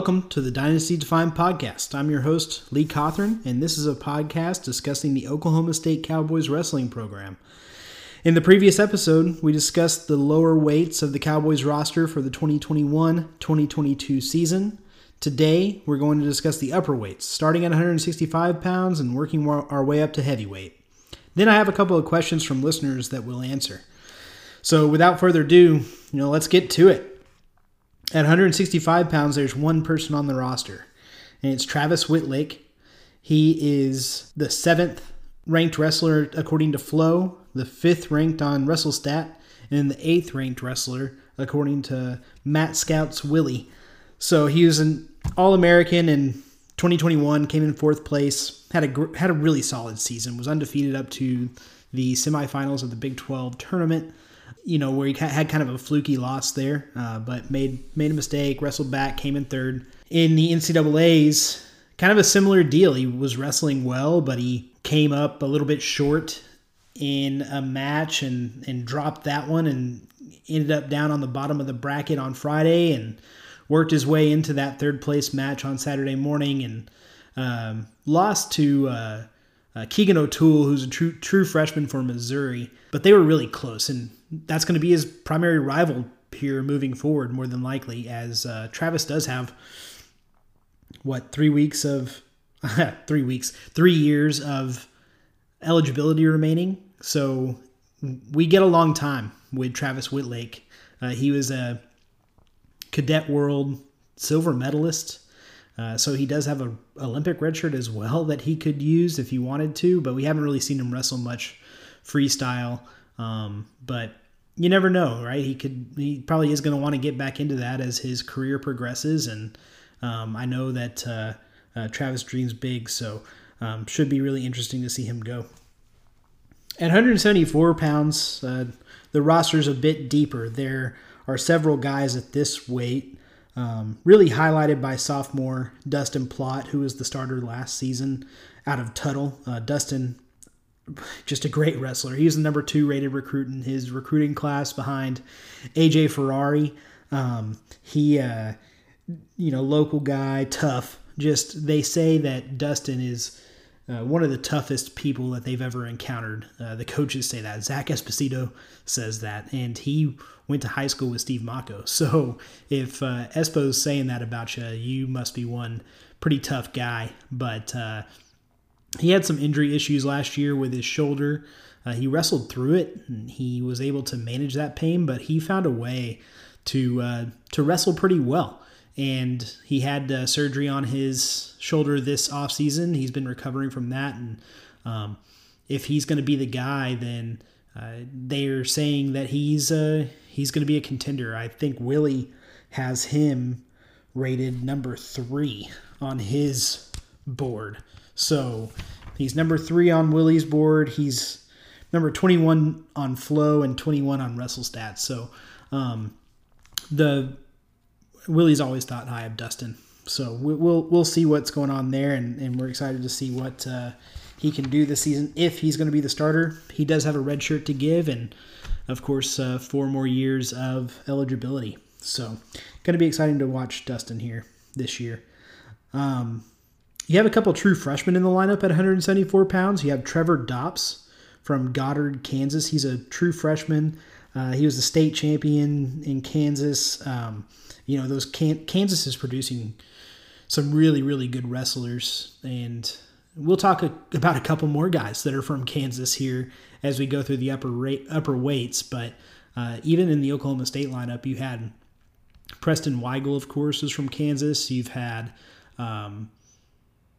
Welcome to the Dynasty Defined podcast. I'm your host, Lee Cothran, and this is a podcast discussing the Oklahoma State Cowboys wrestling program. In the previous episode, we discussed the lower weights of the Cowboys roster for the 2021 2022 season. Today, we're going to discuss the upper weights, starting at 165 pounds and working our way up to heavyweight. Then I have a couple of questions from listeners that we'll answer. So, without further ado, you know, let's get to it. At 165 pounds, there's one person on the roster, and it's Travis Wittlake. He is the seventh ranked wrestler according to Flow, the fifth ranked on WrestleStat, and the eighth ranked wrestler according to Mat Scouts' Willie. So he was an All American in 2021, came in fourth place, had a had a really solid season, was undefeated up to the semifinals of the Big 12 tournament you know, where he had kind of a fluky loss there, uh, but made made a mistake, wrestled back, came in third. In the NCAA's, kind of a similar deal. He was wrestling well, but he came up a little bit short in a match and and dropped that one and ended up down on the bottom of the bracket on Friday and worked his way into that third place match on Saturday morning and um, lost to uh, uh, Keegan O'Toole, who's a true true freshman for Missouri. But they were really close, and that's going to be his primary rival here moving forward, more than likely, as uh, Travis does have what three weeks of three weeks, three years of eligibility remaining. So we get a long time with Travis Wittlake. Uh, he was a cadet world silver medalist. Uh, so he does have an Olympic red shirt as well that he could use if he wanted to, but we haven't really seen him wrestle much freestyle. Um, but you never know, right? He could, he probably is going to want to get back into that as his career progresses. And um, I know that uh, uh, Travis dreams big, so um, should be really interesting to see him go. At 174 pounds, uh, the roster is a bit deeper. There are several guys at this weight, um, really highlighted by sophomore Dustin Plott, who was the starter last season out of Tuttle. Uh, Dustin just a great wrestler. He was the number two rated recruit in his recruiting class behind AJ Ferrari. Um, he, uh, you know, local guy, tough. Just they say that Dustin is uh, one of the toughest people that they've ever encountered. Uh, the coaches say that. Zach Esposito says that, and he went to high school with Steve Mocco. So if uh, Espo's saying that about you, you must be one pretty tough guy. But uh, he had some injury issues last year with his shoulder. Uh, he wrestled through it and he was able to manage that pain, but he found a way to uh, to wrestle pretty well. And he had uh, surgery on his shoulder this off season. He's been recovering from that, and um, if he's going to be the guy, then uh, they're saying that he's uh, he's going to be a contender. I think Willie has him rated number three on his board. So he's number three on Willie's board. He's number 21 on Flow and 21 on WrestleStats. So um, the Willie's always thought high of Dustin. So we'll we'll see what's going on there, and, and we're excited to see what uh, he can do this season if he's going to be the starter. He does have a red shirt to give, and of course, uh, four more years of eligibility. So, going to be exciting to watch Dustin here this year. Um, you have a couple true freshmen in the lineup at 174 pounds. You have Trevor Dops from Goddard, Kansas. He's a true freshman. Uh, he was the state champion in Kansas. Um, you know, those Can- Kansas is producing some really, really good wrestlers, and we'll talk a, about a couple more guys that are from Kansas here as we go through the upper rate, upper weights. But uh, even in the Oklahoma State lineup, you had Preston Weigel, of course, is from Kansas. You've had um,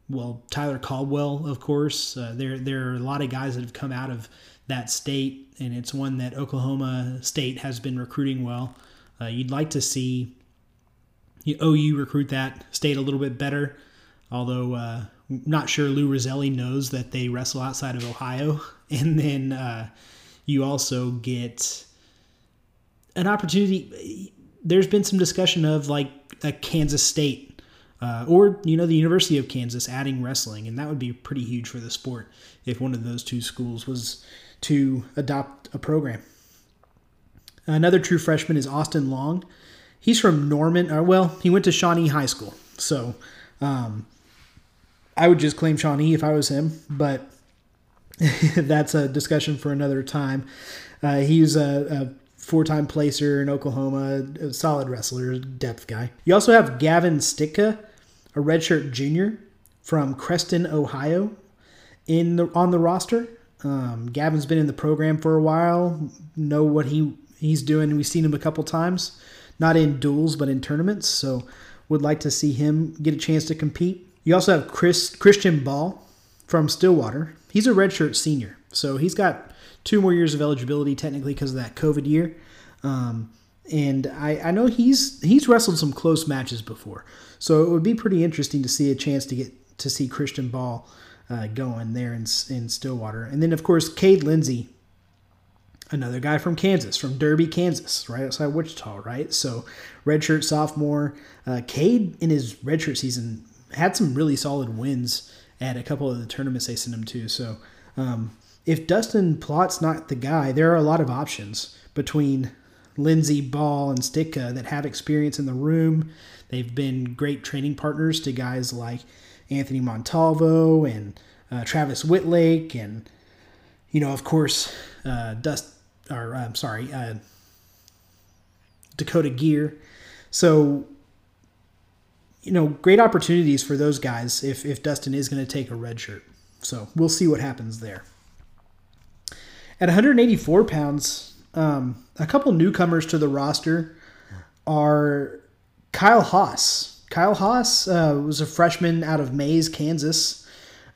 well, Tyler Caldwell, of course. Uh, there, there are a lot of guys that have come out of that state, and it's one that Oklahoma State has been recruiting well. Uh, you'd like to see OU recruit that state a little bit better, although uh, not sure Lou Rosselli knows that they wrestle outside of Ohio. And then uh, you also get an opportunity. There's been some discussion of like a Kansas State uh, or you know the University of Kansas adding wrestling, and that would be pretty huge for the sport if one of those two schools was to adopt a program. Another true freshman is Austin Long. he's from Norman. Or, well, he went to Shawnee High School. So um, I would just claim Shawnee if I was him, but that's a discussion for another time. Uh, he's a, a four-time placer in Oklahoma, a solid wrestler, depth guy. You also have Gavin Sticka, a redshirt junior from Creston, Ohio, in the on the roster. Um, Gavin's been in the program for a while, know what he he's doing. We've seen him a couple times, not in duels but in tournaments. So would like to see him get a chance to compete. You also have Chris Christian Ball from Stillwater. He's a redshirt senior, so he's got two more years of eligibility technically because of that COVID year. Um, and I, I know he's he's wrestled some close matches before, so it would be pretty interesting to see a chance to get to see Christian Ball uh, going there in, in Stillwater. And then of course Cade Lindsay, another guy from Kansas, from Derby, Kansas, right outside Wichita, right? So redshirt sophomore. Uh, Cade in his redshirt season had some really solid wins at a couple of the tournaments they sent him to. So um, if Dustin Plott's not the guy, there are a lot of options between Lindsay, Ball, and Sticka that have experience in the room. They've been great training partners to guys like Anthony Montalvo and uh, Travis Wittlake, and you know, of course, uh, Dust. Or I'm sorry, uh, Dakota Geer. So you know, great opportunities for those guys if, if Dustin is going to take a red shirt. So we'll see what happens there. At 184 pounds, um, a couple newcomers to the roster are Kyle Haas. Kyle Haas uh, was a freshman out of Hays, Kansas.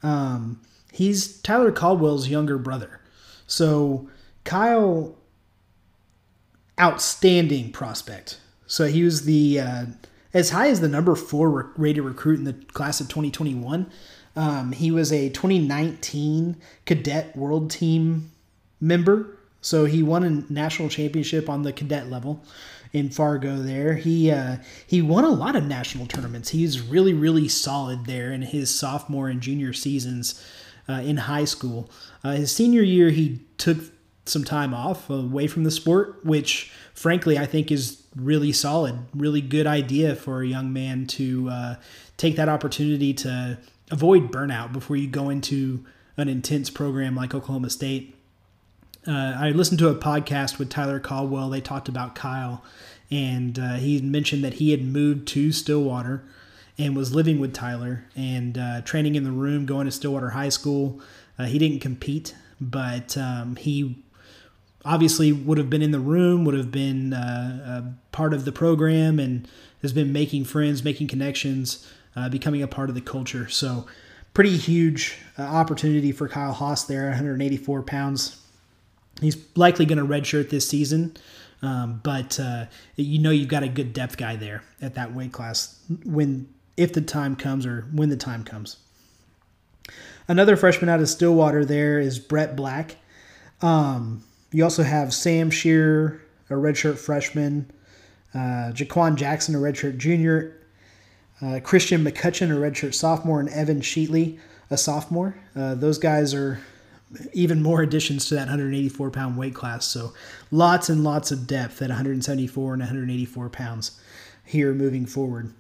Um, he's Tyler Caldwell's younger brother. So Kyle, outstanding prospect. So he was the uh, as high as the number four rated recruit in the class of 2021. Um, he was a 2019 cadet world team member. So he won a national championship on the cadet level in Fargo there. He uh, he won a lot of national tournaments. He's really really solid there in his sophomore and junior seasons uh, in high school. Uh, his senior year he took some time off away from the sport, which frankly I think is really solid, really good idea for a young man to uh, take that opportunity to avoid burnout before you go into an intense program like Oklahoma State. Uh, I listened to a podcast with Tyler Caldwell. They talked about Kyle, and uh, he mentioned that he had moved to Stillwater and was living with Tyler and uh, training in the room, going to Stillwater High School. Uh, he didn't compete, but um, he obviously would have been in the room, would have been uh, part of the program, and has been making friends, making connections, uh, becoming a part of the culture. So, pretty huge uh, opportunity for Kyle Haas there, 184 pounds. He's likely going to redshirt this season, um, but uh, you know you've got a good depth guy there at that weight class when if the time comes or when the time comes. Another freshman out of Stillwater there is Brett Black. Um, you also have Sam Shearer, a redshirt freshman, uh, Jaquan Jackson, a redshirt junior, uh, Christian McCutcheon, a redshirt sophomore, and Evan Sheetley, a sophomore. Uh, those guys are even more additions to that 184 pound weight class. So lots and lots of depth at 174 and 184 pounds here moving forward.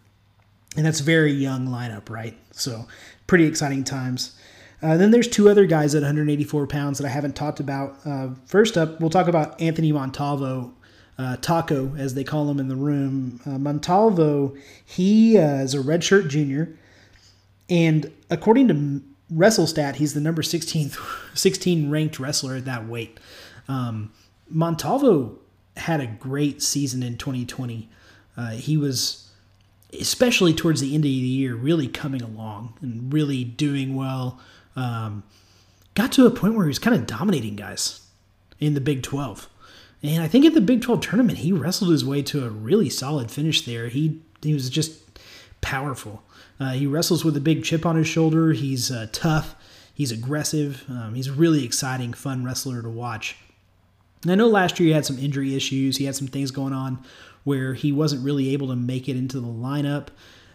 And that's very young lineup, right? So pretty exciting times. Uh, then there's two other guys at 184 pounds that I haven't talked about. Uh, first up, we'll talk about Anthony Montalvo, uh, Taco, as they call him in the room. Uh, Montalvo, he uh, is a redshirt junior, and according to WrestleStat, he's the number 16th, 16 ranked wrestler at that weight. Um, Montalvo had a great season in 2020. Uh, he was, especially towards the end of the year, really coming along and really doing well um, got to a point where he was kind of dominating guys in the Big 12. And I think at the Big 12 tournament, he wrestled his way to a really solid finish there. He he was just powerful. Uh, he wrestles with a big chip on his shoulder. He's uh, tough. He's aggressive. Um, he's a really exciting, fun wrestler to watch. And I know last year he had some injury issues. He had some things going on where he wasn't really able to make it into the lineup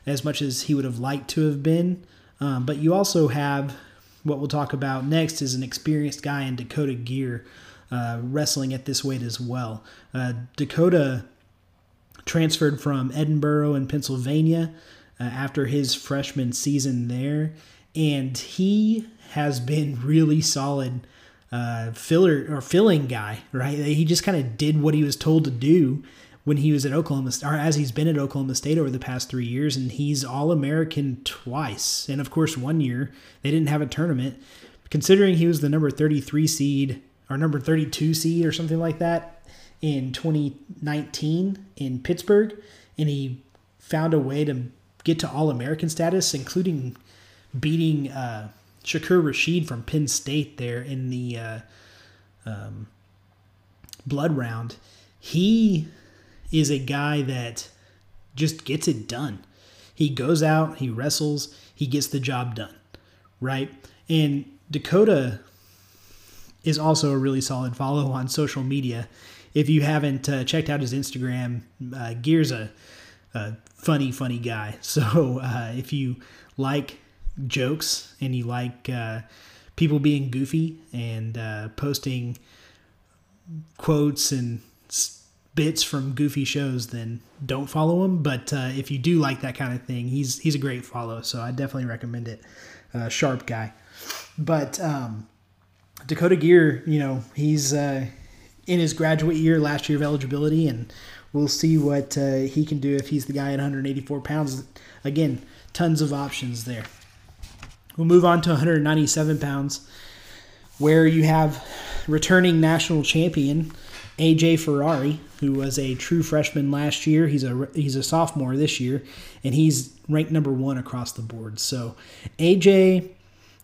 as much as he would have liked to have been. Um, but you also have what we'll talk about next is an experienced guy in Dakota Geer uh, wrestling at this weight as well. Uh, Dakota transferred from Edinboro in Pennsylvania uh, after his freshman season there, and he has been really solid uh, filler or filling guy. Right, he just kind of did what he was told to do when he was at Oklahoma or as he's been at Oklahoma State over the past three years, and he's All American twice. And of course, one year they didn't have a tournament. Considering he was the number 33 seed or number 32 seed or something like that in 2019 in Pittsburgh, and he found a way to get to All American status, including beating uh, Shakur Rasheed from Penn State there in the uh, um, blood round. He is a guy that just gets it done. He goes out, he wrestles, he gets the job done, right? And Dakota is also a really solid follow on social media. If you haven't uh, checked out his Instagram, uh, Geer's a, a, funny, funny guy. So uh, if you like jokes and you like uh, people being goofy and uh, posting quotes and bits from goofy shows, then don't follow him. But uh, if you do like that kind of thing, he's he's a great follow. So I definitely recommend it. Uh, sharp guy. But um, Dakota Geer, you know, he's uh, in his graduate year, last year of eligibility, and we'll see what uh, he can do if he's the guy at 184 pounds. Again, tons of options there. We'll move on to 197 pounds, where you have returning national champion AJ Ferrari, who was a true freshman last year. He's a he's a sophomore this year, and he's ranked number one across the board. So AJ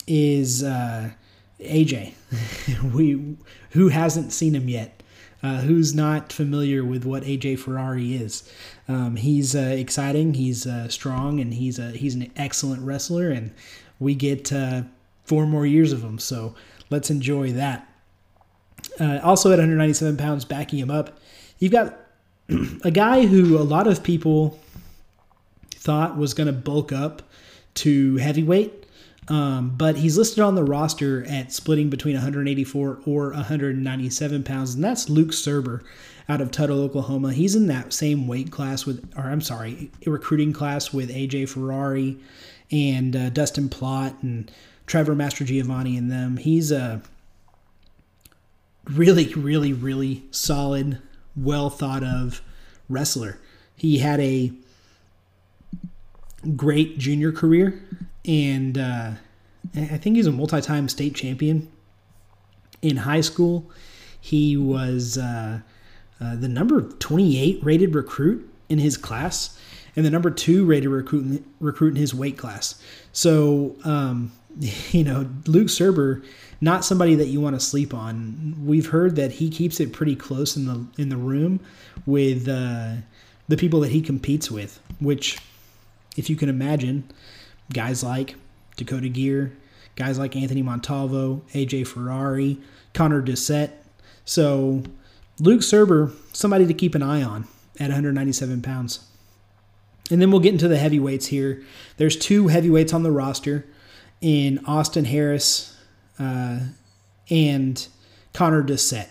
is uh, AJ. we who hasn't seen him yet. Uh, who's not familiar with what AJ Ferrari is? Um, he's uh, exciting. He's uh, strong, and he's a he's an excellent wrestler. And we get uh, four more years of him, so let's enjoy that. Uh, also at 197 pounds, backing him up, you've got a guy who a lot of people thought was going to bulk up to heavyweight, um, but he's listed on the roster at splitting between 184 or 197 pounds, and that's Luke Surber out of Tuttle, Oklahoma. He's in that same weight class with, or I'm sorry, recruiting class with AJ Ferrari and uh, Dustin Plott and Trevor Mastrogiovanni and them. He's a really, really, really solid, well thought of wrestler. He had a great junior career, and uh, I think he's a multi time state champion. In high school, he was uh, uh, the number 28 rated recruit in his class and the number two rated recruit, recruit in his weight class. So, um, you know, Luke Surber not somebody that you want to sleep on. We've heard that he keeps it pretty close in the in the room with uh, the people that he competes with, which, if you can imagine, guys like Dakota Geer, guys like Anthony Montalvo, AJ Ferrari, Konner Doucet. So Luke Surber, somebody to keep an eye on at 197 pounds. And then we'll get into the heavyweights here. There's two heavyweights on the roster in Austin Harris uh, and Konner Doucet.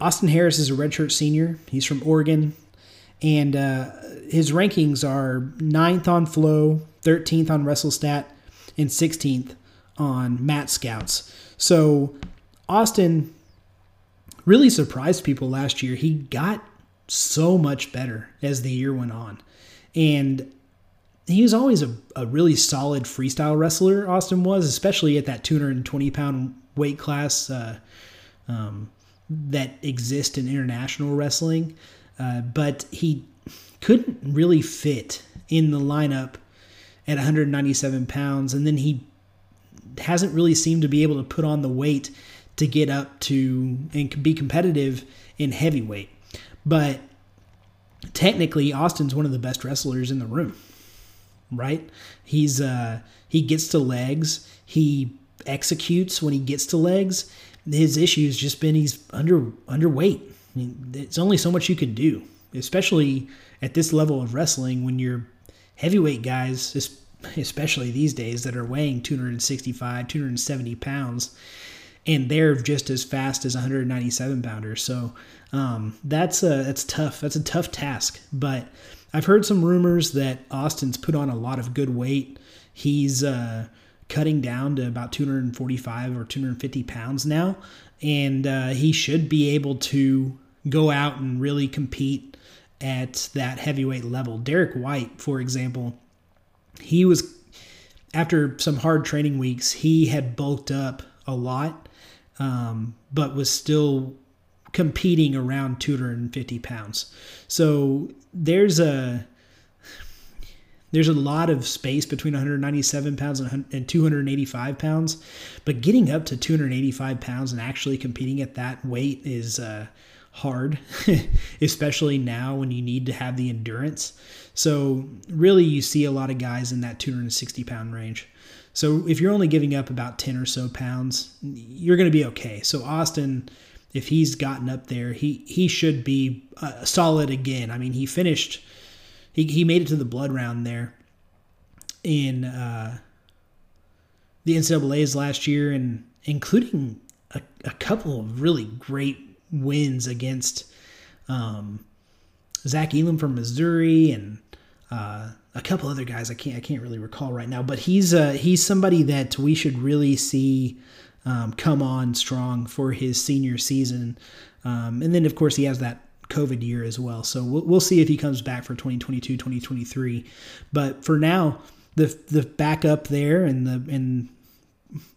Austin Harris is a redshirt senior. He's from Oregon, and uh, his rankings are ninth on Flow, 13th on WrestleStat, and 16th on Mat Scouts. So Austin really surprised people last year. He got so much better as the year went on. And he was always a, a really solid freestyle wrestler. Austin was, especially at that 220 pound weight class uh, um, that exists in international wrestling. Uh, but he couldn't really fit in the lineup at 197 pounds, and then he hasn't really seemed to be able to put on the weight to get up to and be competitive in heavyweight. But technically, Austin's one of the best wrestlers in the room right? He's uh, he gets to legs. He executes when he gets to legs. His issue has just been he's under underweight. I mean, it's only so much you can do, especially at this level of wrestling when you're heavyweight guys, especially these days that are weighing 265, 270 pounds. and they're just as fast as 197 pounders. So um, that's a that's tough. That's a tough task. But I've heard some rumors that Austin's put on a lot of good weight. He's uh, cutting down to about 245 or 250 pounds now, and uh, he should be able to go out and really compete at that heavyweight level. Derek White, for example, he was after some hard training weeks, he had bulked up a lot, um, but was still competing around 250 pounds. So there's a there's a lot of space between 197 pounds and 285 pounds, but getting up to 285 pounds and actually competing at that weight is uh, hard, especially now when you need to have the endurance. So, really, you see a lot of guys in that 260 pound range. So, if you're only giving up about 10 or so pounds, you're going to be okay. So, Austin, if he's gotten up there, he, he should be uh, solid again. I mean, he finished, he, he made it to the blood round there in uh, the NCAA's last year, and including a, a couple of really great wins against um, Zach Elam from Missouri and uh, a couple other guys I can't I can't really recall right now. But he's uh, he's somebody that we should really see um, come on strong for his senior season. Um, and then of course he has that COVID year as well. So we'll, we'll see if he comes back for 2022, 2023. But for now, the the backup there and the and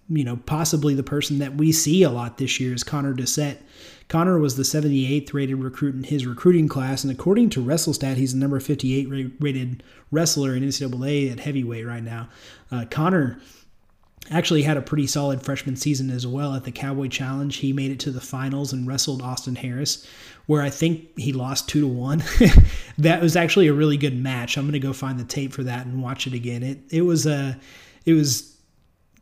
you know possibly the person that we see a lot this year is Konner Doucet. Connor was the 78th rated recruit in his recruiting class, and according to WrestleStat, he's the number 58 rated wrestler in NCAA at heavyweight right now. Uh, Connor actually had a pretty solid freshman season as well at the Cowboy Challenge. He made it to the finals and wrestled Austin Harris, where I think he lost two to one. that was actually a really good match. I'm gonna go find the tape for that and watch it again. It it was a it was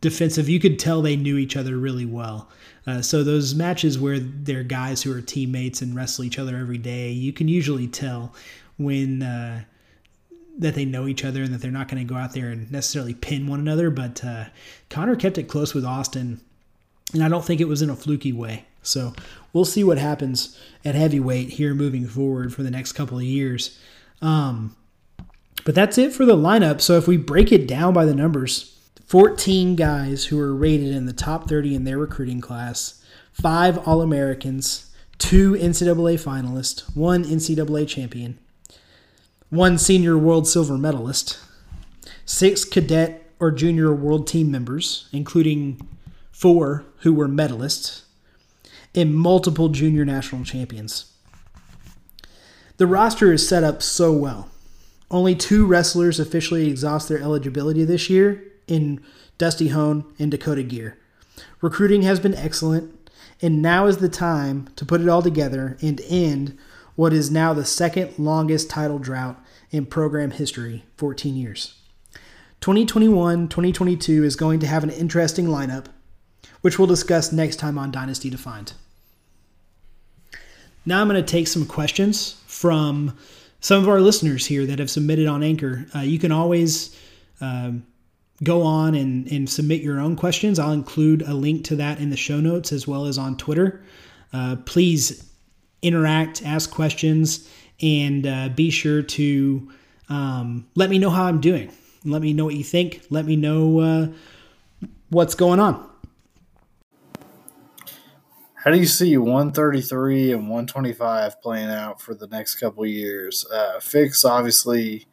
defensive. You could tell they knew each other really well. Uh, so those matches where they're guys who are teammates and wrestle each other every day, you can usually tell when uh, that they know each other and that they're not going to go out there and necessarily pin one another. But uh, Connor kept it close with Austin, and I don't think it was in a fluky way. So we'll see what happens at heavyweight here moving forward for the next couple of years. Um, but that's it for the lineup. So if we break it down by the numbers, 14 guys who are rated in the top 30 in their recruiting class, five All Americans, two NCAA finalists, one NCAA champion, one senior world silver medalist, six cadet or junior world team members, including four who were medalists, and multiple junior national champions. The roster is set up so well. Only two wrestlers officially exhaust their eligibility this year, in Dusty Hone and Dakota Geer. Recruiting has been excellent, and now is the time to put it all together and end what is now the second longest title drought in program history 14 years. 2021 2022 is going to have an interesting lineup, which we'll discuss next time on Dynasty Defined. Now I'm going to take some questions from some of our listeners here that have submitted on Anchor. Uh, you can always. Um, go on and, and submit your own questions. I'll include a link to that in the show notes as well as on Twitter. Uh, please interact, ask questions, and uh, be sure to um, let me know how I'm doing. Let me know what you think. Let me know uh, what's going on. How do you see 133 and 125 playing out for the next couple years? Uh, Fix obviously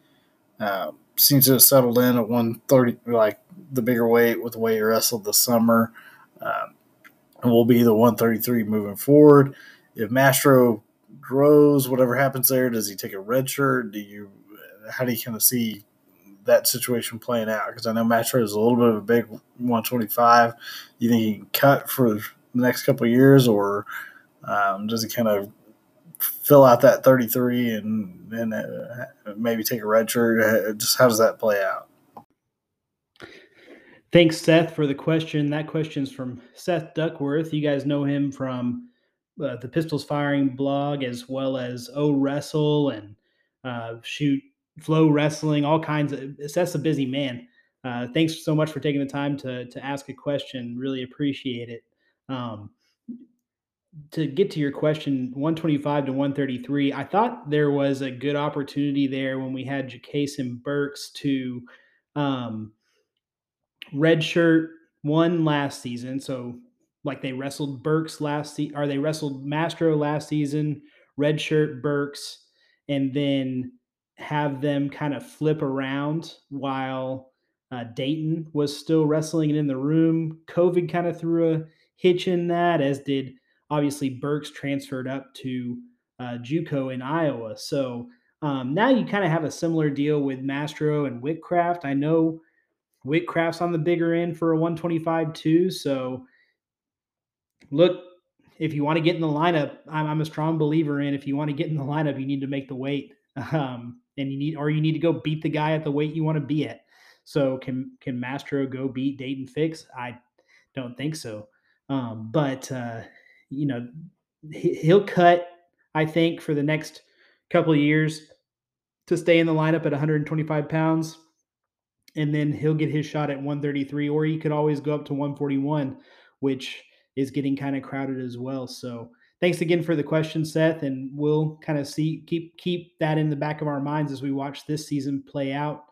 um, seems to have settled in at 130, like the bigger weight with the way he wrestled this summer. Um, and will be the 133 moving forward. If Mastro grows, whatever happens there, does he take a red shirt? Do you, how do you kind of see that situation playing out? Because I know Mastro is a little bit of a big 125. You think he can cut for the next couple years, or um, does he kind of fill out that 33 and then uh, maybe take a red shirt? Uh, just how does that play out? Thanks, Seth, for the question. That question's from Seth Duckworth. You guys know him from uh, the Pistols Firing blog as well as O Wrestle and uh, Shoot Flow Wrestling, all kinds of. Seth's a busy man. Uh, thanks so much for taking the time to to ask a question. Really appreciate it. Um, to get to your question, 125 to 133, I thought there was a good opportunity there when we had Jakason Burks to um, redshirt one last season. So, like they wrestled Burks last season, or they wrestled Mastro last season, redshirt Burks, and then have them kind of flip around while uh, Dayton was still wrestling in the room. COVID kind of threw a hitch in that, as did obviously Burks transferred up to uh, JUCO in Iowa. So um, now you kind of have a similar deal with Mastro and Witcraft. I know Witcraft's on the bigger end for a 125 too. So look, if you want to get in the lineup, I'm, I'm, a strong believer in if you want to get in the lineup, you need to make the weight. Um, and you need or you need to go beat the guy at the weight you want to be at. So can can Mastro go beat Dayton Fix? I don't think so. Um, but uh, you know he'll cut. I think for the next couple of years to stay in the lineup at 125 pounds, and then he'll get his shot at 133, or he could always go up to 141, which is getting kind of crowded as well. So thanks again for the question, Seth, and we'll kind of see keep keep that in the back of our minds as we watch this season play out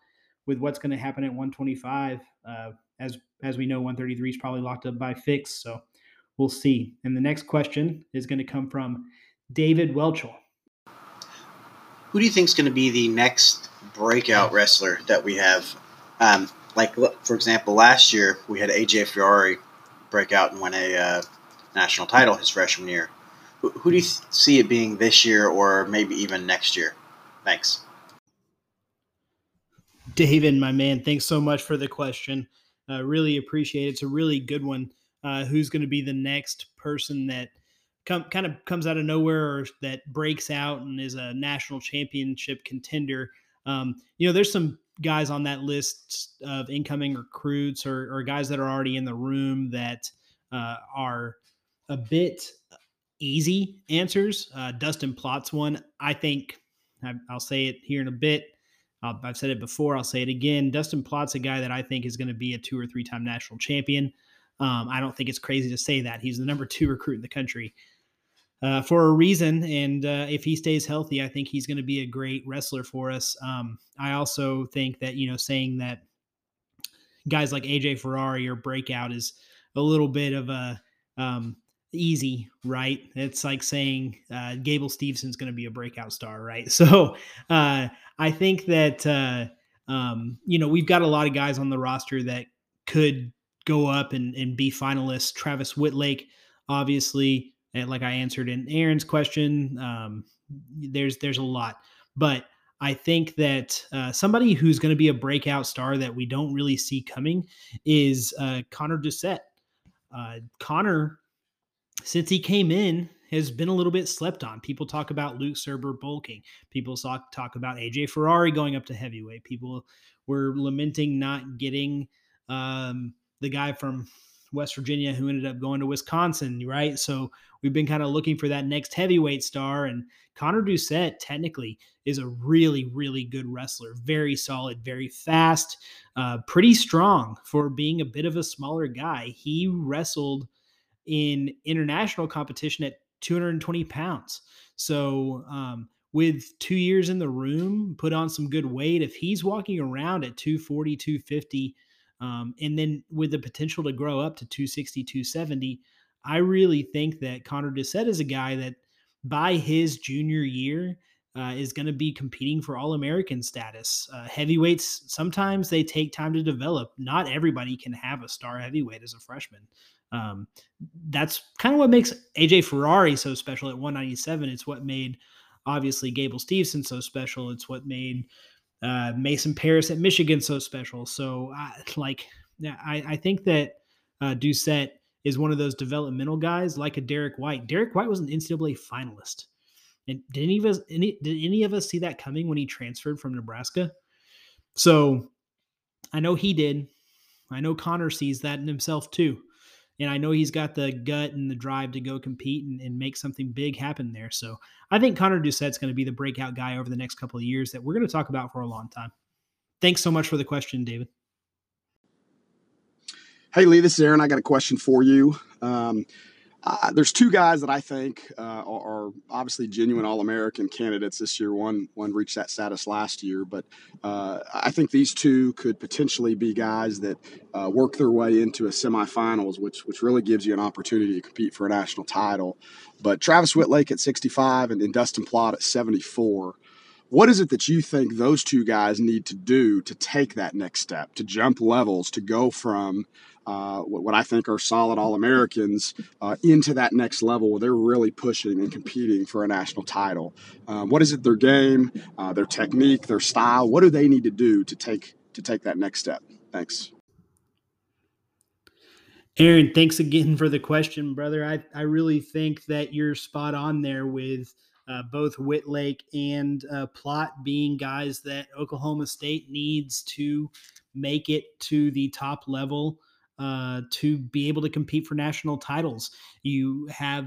with what's going to happen at 125. Uh, as as we know, 133 is probably locked up by Fix, so we'll see. And the next question is going to come from David Welchel. Who do you think is going to be the next breakout wrestler that we have? Um, like, for example, last year we had AJ Ferrari break out and win a uh, national title his freshman year. Who, who do you see it being this year or maybe even next year? Thanks. David, my man, thanks so much for the question. Uh, really appreciate it. It's a really good one. Uh, who's going to be the next person that come, kind of comes out of nowhere or that breaks out and is a national championship contender? Um, you know, there's some guys on that list of incoming recruits or, or guys that are already in the room that uh, are a bit easy answers. Uh, Dustin Plott's one. I think I'll say it here in a bit. I've said it before. I'll say it again. Dustin Plott's a guy that I think is going to be a two or three time national champion. Um, I don't think it's crazy to say that he's the number two recruit in the country uh, for a reason. And uh, if he stays healthy, I think he's going to be a great wrestler for us. Um, I also think that you know saying that guys like AJ Ferrari or Breakout is a little bit of a um, easy, right? It's like saying uh, Gable Steveson's going to be a breakout star, right? So uh, I think that uh, um, you know we've got a lot of guys on the roster that could go up and, and be finalists. Travis Wittlake, obviously, and like I answered in Aaron's question, um, there's there's a lot, but I think that uh, somebody who's going to be a breakout star that we don't really see coming is uh, Konner Doucet. Uh, Connor since he came in, has been a little bit slept on. People talk about Luke Surber bulking. People talk, talk about AJ Ferrari going up to heavyweight. People were lamenting not getting um, the guy from West Virginia who ended up going to Wisconsin, right? So we've been kind of looking for that next heavyweight star. And Konner Doucet technically is a really, really good wrestler. Very solid, very fast, uh, pretty strong for being a bit of a smaller guy. He wrestled – in international competition at 220 pounds. So, um, with two years in the room, put on some good weight. If he's walking around at 240, 250, um, and then with the potential to grow up to 260, 270, I really think that Konner Doucet is a guy that by his junior year uh, is going to be competing for All American status. Uh, heavyweights, sometimes they take time to develop. Not everybody can have a star heavyweight as a freshman. Um, that's kind of what makes AJ Ferrari so special at 197. It's what made obviously Gable Steveson so special. It's what made uh, Mason Parris at Michigan so special. So, I, like, I, I think that uh, Doucet is one of those developmental guys, like a Derek White. Derek White was an NCAA finalist, and did any of us any did any of us see that coming when he transferred from Nebraska? So, I know he did. I know Connor sees that in himself too and I know he's got the gut and the drive to go compete and, and make something big happen there. So I think Konner Doucet's going to be the breakout guy over the next couple of years that we're going to talk about for a long time. Thanks so much for the question, David. Hey, Lee, this is Aaron. I got a question for you. Um, uh, there's two guys that I think uh, are, are, obviously genuine All-American candidates this year. One one reached that status last year, but uh, I think these two could potentially be guys that uh, work their way into a semifinals, which which really gives you an opportunity to compete for a national title. But Travis Wittlake at 65 and, and Dustin Plott at 74. What is it that you think those two guys need to do to take that next step, to jump levels, to go from uh, what I think are solid All Americans uh, into that next level where they're really pushing and competing for a national title. Um, what is it? Their game, uh, their technique, their style. What do they need to do to take to take that next step? Thanks. Aaron, thanks again for the question, brother. I, I really think that you're spot on there with uh, both Wittlake and uh, Plott being guys that Oklahoma State needs to make it to the top level uh, to be able to compete for national titles. You have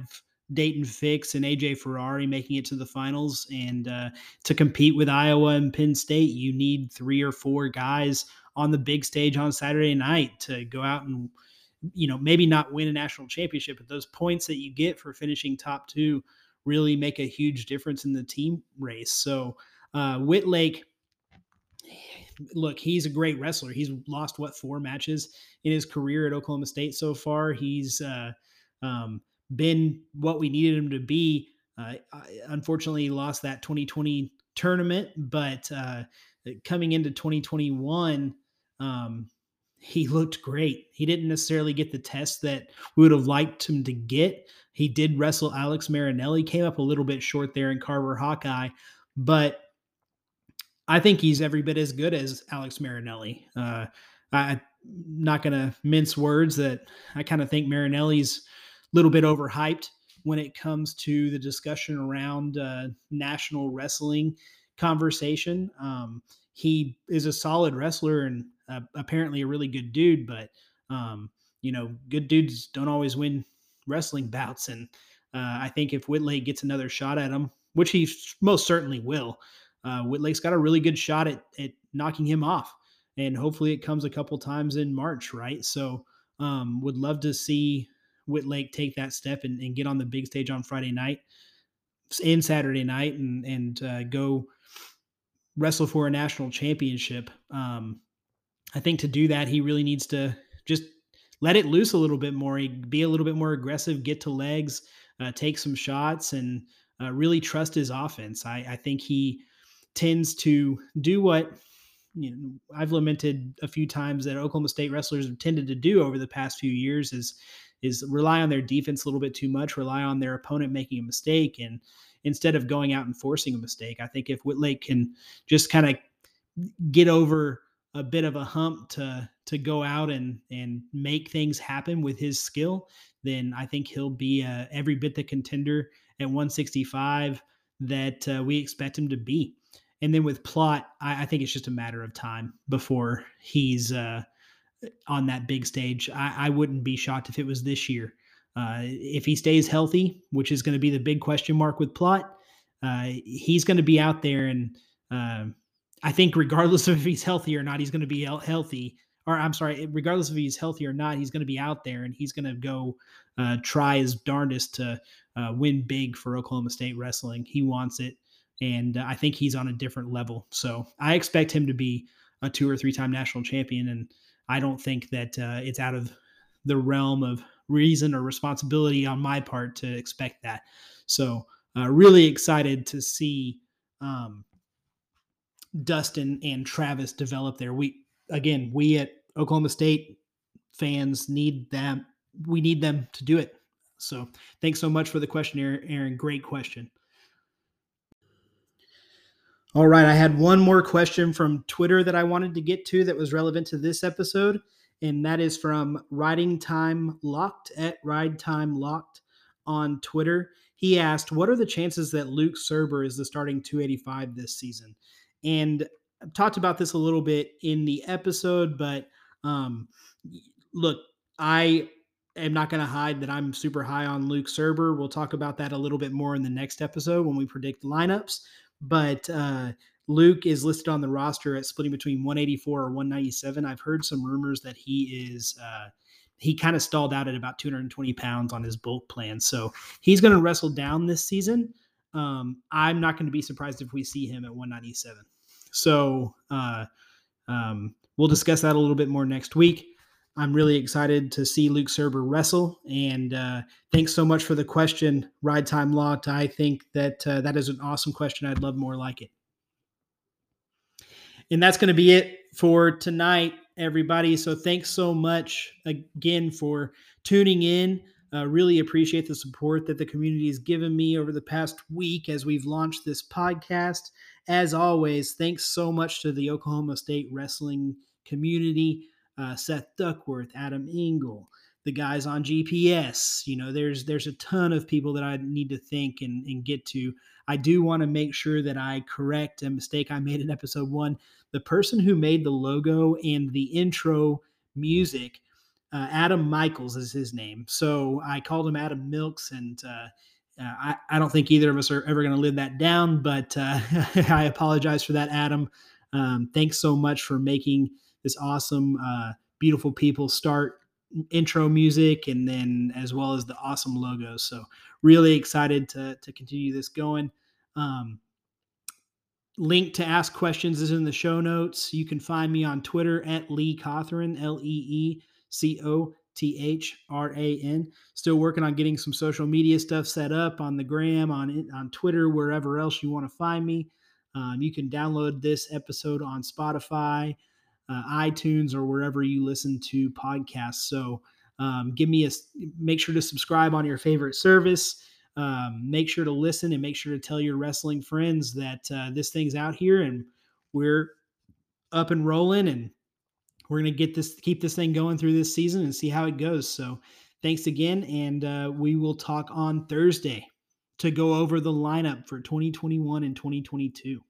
Dayton Fix and AJ Ferrari making it to the finals, and uh, to compete with Iowa and Penn State, you need three or four guys on the big stage on Saturday night to go out and you know maybe not win a national championship, but those points that you get for finishing top two really make a huge difference in the team race. So uh, Wittlake look, he's a great wrestler. He's lost what four matches in his career at Oklahoma State so far. He's uh, um, been what we needed him to be. Uh, unfortunately, he lost that 2020 tournament, but uh, coming into 2021, um, he looked great. He didn't necessarily get the test that we would have liked him to get. He did wrestle Alex Marinelli, came up a little bit short there in Carver Hawkeye, but I think he's every bit as good as Alex Marinelli. Uh, I'm not going to mince words that I kind of think Marinelli's a little bit overhyped when it comes to the discussion around uh, national wrestling conversation. Um, he is a solid wrestler and uh, apparently a really good dude, but um, you know, good dudes don't always win wrestling bouts. And uh, I think if Wittlake gets another shot at him, which he most certainly will, uh, Wittlake's got a really good shot at, at knocking him off. And hopefully it comes a couple times in March, right? So um, would love to see Wittlake take that step and, and, get on the big stage on Friday night and Saturday night and, and uh, go wrestle for a national championship. Um, I think to do that, he really needs to just let it loose a little bit more, He be a little bit more aggressive, get to legs, uh, take some shots, and uh, really trust his offense. I, I think he tends to do what you know I've lamented a few times that Oklahoma State wrestlers have tended to do over the past few years is is rely on their defense a little bit too much, rely on their opponent making a mistake, and instead of going out and forcing a mistake, I think if Wittlake can just kind of get over a bit of a hump to to go out and and make things happen with his skill, then I think he'll be uh, every bit the contender at 165 that uh, we expect him to be. And then with Plott, I, I think it's just a matter of time before he's uh, on that big stage. I, I, wouldn't be shocked if it was this year. Uh, if he stays healthy, which is going to be the big question mark with Plott, uh, he's going to be out there. And uh, I think, regardless of if he's healthy or not, he's going to be healthy. Or I'm sorry, regardless of if he's healthy or not, he's going to be out there and he's going to go uh, try his darndest to uh, win big for Oklahoma State wrestling. He wants it and uh, I think he's on a different level. So I expect him to be a two or three time national champion, and I don't think that uh, it's out of the realm of reason or responsibility on my part to expect that. So uh, really excited to see um, Dustin and Travis develop there. We again, we at Oklahoma State fans need them. We need them to do it. So thanks so much for the question, Aaron. Great question. All right, I had one more question from Twitter that I wanted to get to that was relevant to this episode, and that is from Riding Time Locked at Ride Time Locked on Twitter. He asked, "What are the chances that Luke Surber is the starting 285 this season?" And I've talked about this a little bit in the episode, but um, look, I am not going to hide that I'm super high on Luke Surber. We'll talk about that a little bit more in the next episode when we predict lineups but uh, Luke is listed on the roster at splitting between 184 or 197. I've heard some rumors that he is uh, he kind of stalled out at about 220 pounds on his bulk plan. So he's going to wrestle down this season. Um, I'm not going to be surprised if we see him at 197. So uh, um, we'll discuss that a little bit more next week. I'm really excited to see Luke Surber wrestle. And uh, thanks so much for the question, Ride Time Lot. I think that uh, that is an awesome question. I'd love more like it. And that's going to be it for tonight, everybody. So thanks so much again for tuning in. Uh, really appreciate the support that the community has given me over the past week as we've launched this podcast. As always, thanks so much to the Oklahoma State wrestling community uh, Seth Duckworth, Adam Engel, the guys on GPS. You know, there's there's a ton of people that I need to think and, and get to. I do want to make sure that I correct a mistake I made in episode one. The person who made the logo and the intro music, uh, Adam Michaels is his name. So I called him Adam Milks, and uh, uh, I, I don't think either of us are ever going to live that down, but uh, I apologize for that, Adam. Um, thanks so much for making this awesome, uh, beautiful people start intro music and then as well as the awesome logos. So really excited to, to continue this going. Um, link to ask questions is in the show notes. You can find me on Twitter at Lee Cothran, L E E C O T H R A N. Still working on getting some social media stuff set up on the gram, on on Twitter, wherever else you want to find me. Um, you can download this episode on Spotify, uh, iTunes or wherever you listen to podcasts. So um, give me a make sure to subscribe on your favorite service. Um, make sure to listen and make sure to tell your wrestling friends that uh, this thing's out here and we're up and rolling and we're gonna get this keep this thing going through this season and see how it goes. So thanks again, and uh, we will talk on Thursday to go over the lineup for 2021 and 2022.